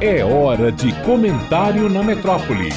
É hora de comentário na metrópole.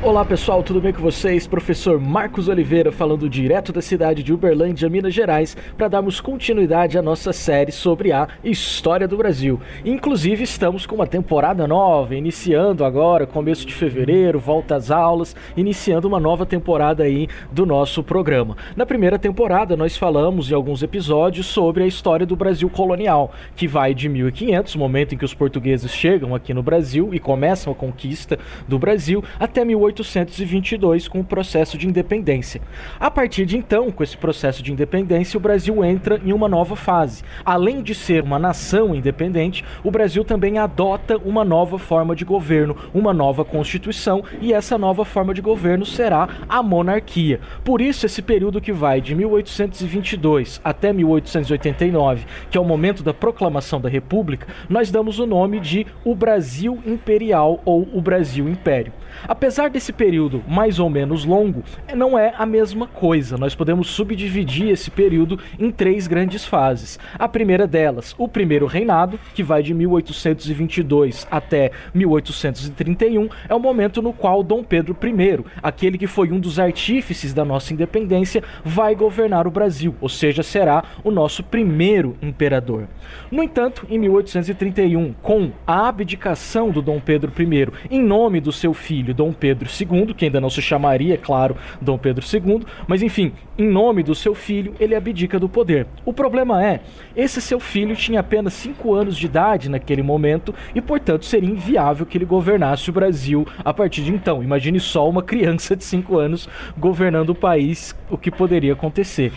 Olá pessoal, tudo bem com vocês? Professor Marcos Oliveira falando direto da cidade de Uberlândia, Minas Gerais, para darmos continuidade à nossa série sobre a história do Brasil. Inclusive, estamos com uma temporada nova, iniciando agora, começo de fevereiro, volta às aulas, iniciando uma nova temporada aí do nosso programa. Na primeira temporada, nós falamos em alguns episódios sobre a história do Brasil colonial, que vai de 1500, momento em que os portugueses chegam aqui no Brasil e começam a conquista do Brasil, até 1800 1822 com o processo de independência. A partir de então, com esse processo de independência, o Brasil entra em uma nova fase. Além de ser uma nação independente, o Brasil também adota uma nova forma de governo, uma nova constituição, e essa nova forma de governo será a monarquia. Por isso, esse período que vai de 1822 até 1889, que é o momento da proclamação da República, nós damos o nome de o Brasil Imperial ou o Brasil Império. Apesar desse período mais ou menos longo, não é a mesma coisa. Nós podemos subdividir esse período em três grandes fases. A primeira delas, o primeiro reinado, que vai de 1822 até 1831, é o momento no qual Dom Pedro I, aquele que foi um dos artífices da nossa independência, vai governar o Brasil, ou seja, será o nosso primeiro imperador. No entanto, em 1831, com a abdicação do Dom Pedro I em nome do seu filho Dom Pedro II, que ainda não se chamaria, é claro, Dom Pedro II, mas enfim, em nome do seu filho, ele abdica do poder. O problema é, esse seu filho tinha apenas 5 anos de idade naquele momento e, portanto, seria inviável que ele governasse o Brasil a partir de então. Imagine só uma criança de 5 anos governando o país, o que poderia acontecer.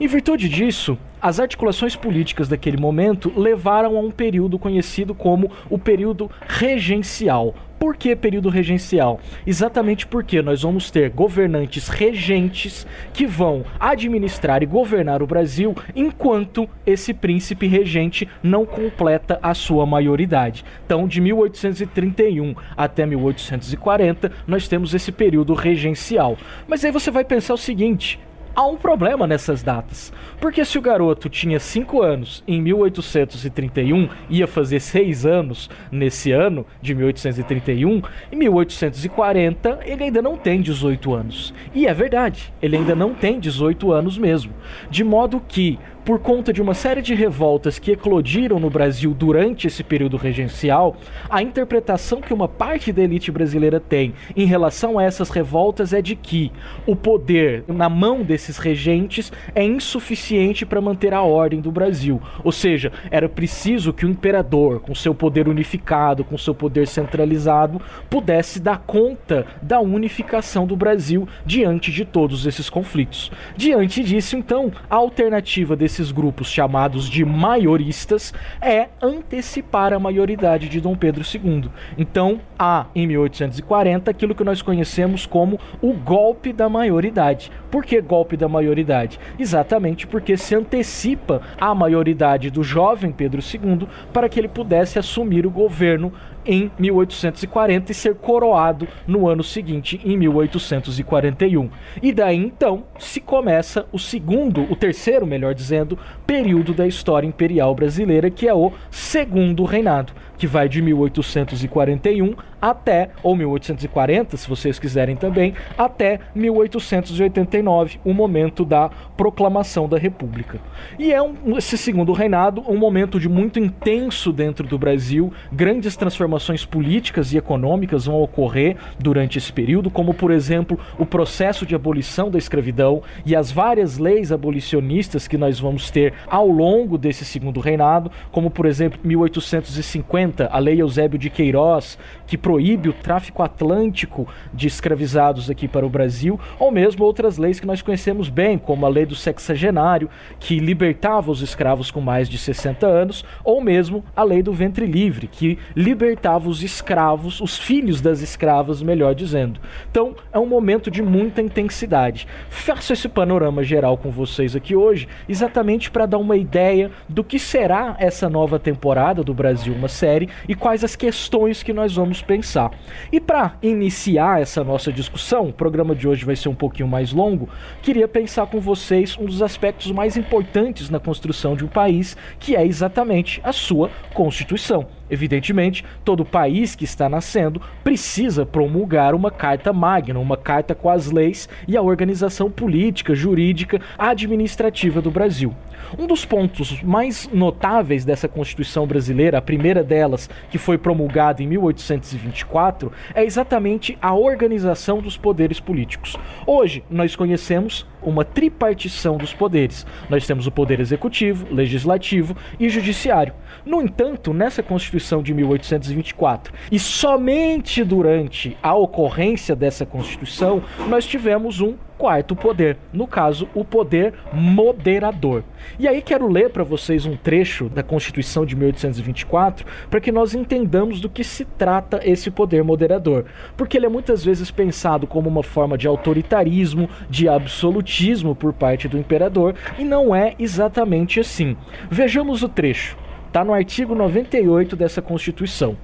Em virtude disso, as articulações políticas daquele momento levaram a um período conhecido como o período regencial. Por que período regencial? Exatamente porque nós vamos ter governantes regentes que vão administrar e governar o Brasil enquanto esse príncipe regente não completa a sua maioridade. Então, de 1831 até 1840, nós temos esse período regencial. Mas aí você vai pensar o seguinte: há um problema nessas datas. Porque se o garoto tinha 5 anos em 1831, ia fazer 6 anos nesse ano de 1831, em 1840 ele ainda não tem 18 anos. E é verdade, ele ainda não tem 18 anos mesmo. De modo que por conta de uma série de revoltas que eclodiram no Brasil durante esse período regencial, a interpretação que uma parte da elite brasileira tem em relação a essas revoltas é de que o poder na mão desses regentes é insuficiente para manter a ordem do Brasil. Ou seja, era preciso que o imperador, com seu poder unificado, com seu poder centralizado, pudesse dar conta da unificação do Brasil diante de todos esses conflitos. Diante disso, então, a alternativa desse desses grupos chamados de maioristas é antecipar a maioridade de Dom Pedro II. Então, há em 1840 aquilo que nós conhecemos como o golpe da maioridade. Por que golpe da maioridade? Exatamente porque se antecipa a maioridade do jovem Pedro II para que ele pudesse assumir o governo em 1840 e ser coroado no ano seguinte, em 1841. E daí então se começa o segundo, o terceiro, melhor dizendo, período da história imperial brasileira, que é o segundo reinado, que vai de 1841 até, ou 1840, se vocês quiserem também, até 1889, o momento da proclamação da República. E é um, esse segundo reinado um momento de muito intenso dentro do Brasil, grandes transformações políticas e econômicas vão ocorrer durante esse período, como por exemplo o processo de abolição da escravidão e as várias leis abolicionistas que nós vamos ter ao longo desse segundo reinado, como por exemplo 1850, a Lei Eusébio de Queiroz, que proíbe o tráfico atlântico de escravizados aqui para o Brasil, ou mesmo outras leis que nós conhecemos bem, como a lei do sexagenário, que libertava os escravos com mais de 60 anos, ou mesmo a lei do ventre livre, que libertava os escravos, os filhos das escravas, melhor dizendo. Então, é um momento de muita intensidade. Faço esse panorama geral com vocês aqui hoje, exatamente para dar uma ideia do que será essa nova temporada do Brasil, uma série, e quais as questões que nós vamos pensar pensar. E para iniciar essa nossa discussão, o programa de hoje vai ser um pouquinho mais longo, queria pensar com vocês um dos aspectos mais importantes na construção de um país, que é exatamente a sua Constituição. Evidentemente, todo país que está nascendo precisa promulgar uma carta magna, uma carta com as leis e a organização política, jurídica, administrativa do Brasil. Um dos pontos mais notáveis dessa Constituição brasileira, a primeira delas, que foi promulgada em 1824, é exatamente a organização dos poderes políticos. Hoje, nós conhecemos uma tripartição dos poderes. Nós temos o poder executivo, legislativo e judiciário. No entanto, nessa Constituição de 1824, e somente durante a ocorrência dessa Constituição, nós tivemos um quarto poder, no caso, o poder moderador. E aí quero ler para vocês um trecho da Constituição de 1824 para que nós entendamos do que se trata esse poder moderador, porque ele é muitas vezes pensado como uma forma de autoritarismo, de absolutismo por parte do imperador, e não é exatamente assim. Vejamos o trecho. Está no artigo 98 dessa Constituição.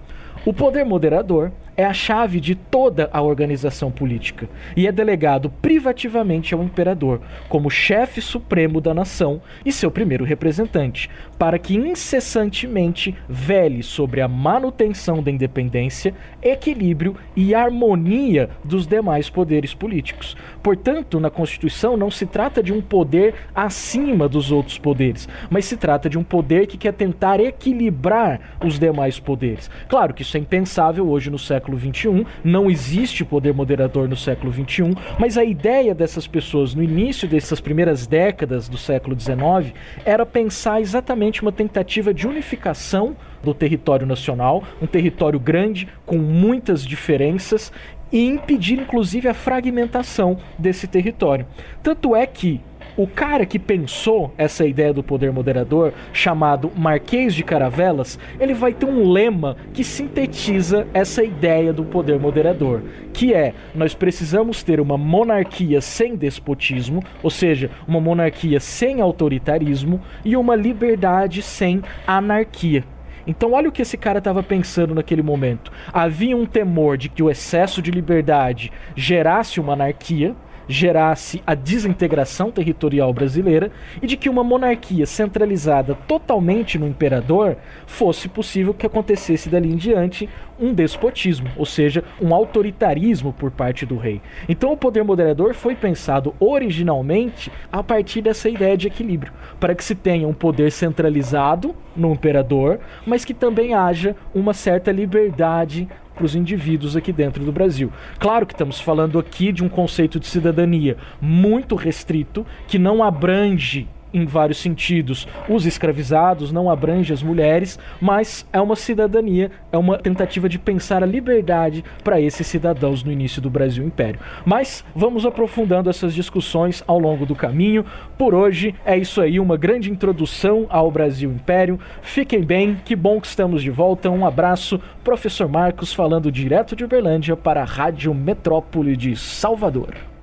O poder moderador é a chave de toda a organização política e é delegado privativamente ao imperador, como chefe supremo da nação e seu primeiro representante, para que incessantemente vele sobre a manutenção da independência, equilíbrio e harmonia dos demais poderes políticos. Portanto, na Constituição não se trata de um poder acima dos outros poderes, mas se trata de um poder que quer tentar equilibrar os demais poderes. Claro que isso é impensável hoje no século século XXI, não existe poder moderador no século XXI, mas a ideia dessas pessoas no início dessas primeiras décadas do século XIX era pensar exatamente uma tentativa de unificação do território nacional, um território grande, com muitas diferenças, e impedir inclusive a fragmentação desse território. Tanto é que o cara que pensou essa ideia do poder moderador, chamado Marquês de Caravelas, ele vai ter um lema que sintetiza essa ideia do poder moderador, que é: nós precisamos ter uma monarquia sem despotismo, ou seja, uma monarquia sem autoritarismo e uma liberdade sem anarquia. Então, olha o que esse cara estava pensando naquele momento. Havia um temor de que o excesso de liberdade gerasse uma anarquia, gerasse a desintegração territorial brasileira e de que uma monarquia centralizada totalmente no imperador fosse possível que acontecesse dali em diante um despotismo, ou seja, um autoritarismo por parte do rei. Então o poder moderador foi pensado originalmente a partir dessa ideia de equilíbrio, para que se tenha um poder centralizado no imperador, mas que também haja uma certa liberdade para os indivíduos aqui dentro do Brasil. Claro que estamos falando aqui de um conceito de cidadania muito restrito, que não abrange em vários sentidos os escravizados, não abrange as mulheres, mas é uma cidadania, é uma tentativa de pensar a liberdade para esses cidadãos no início do Brasil Império. Mas vamos aprofundando essas discussões ao longo do caminho. Por hoje é isso aí, uma grande introdução ao Brasil Império. Fiquem bem, que bom que estamos de volta. Um abraço, professor Marcos falando direto de Uberlândia para a Rádio Metrópole de Salvador.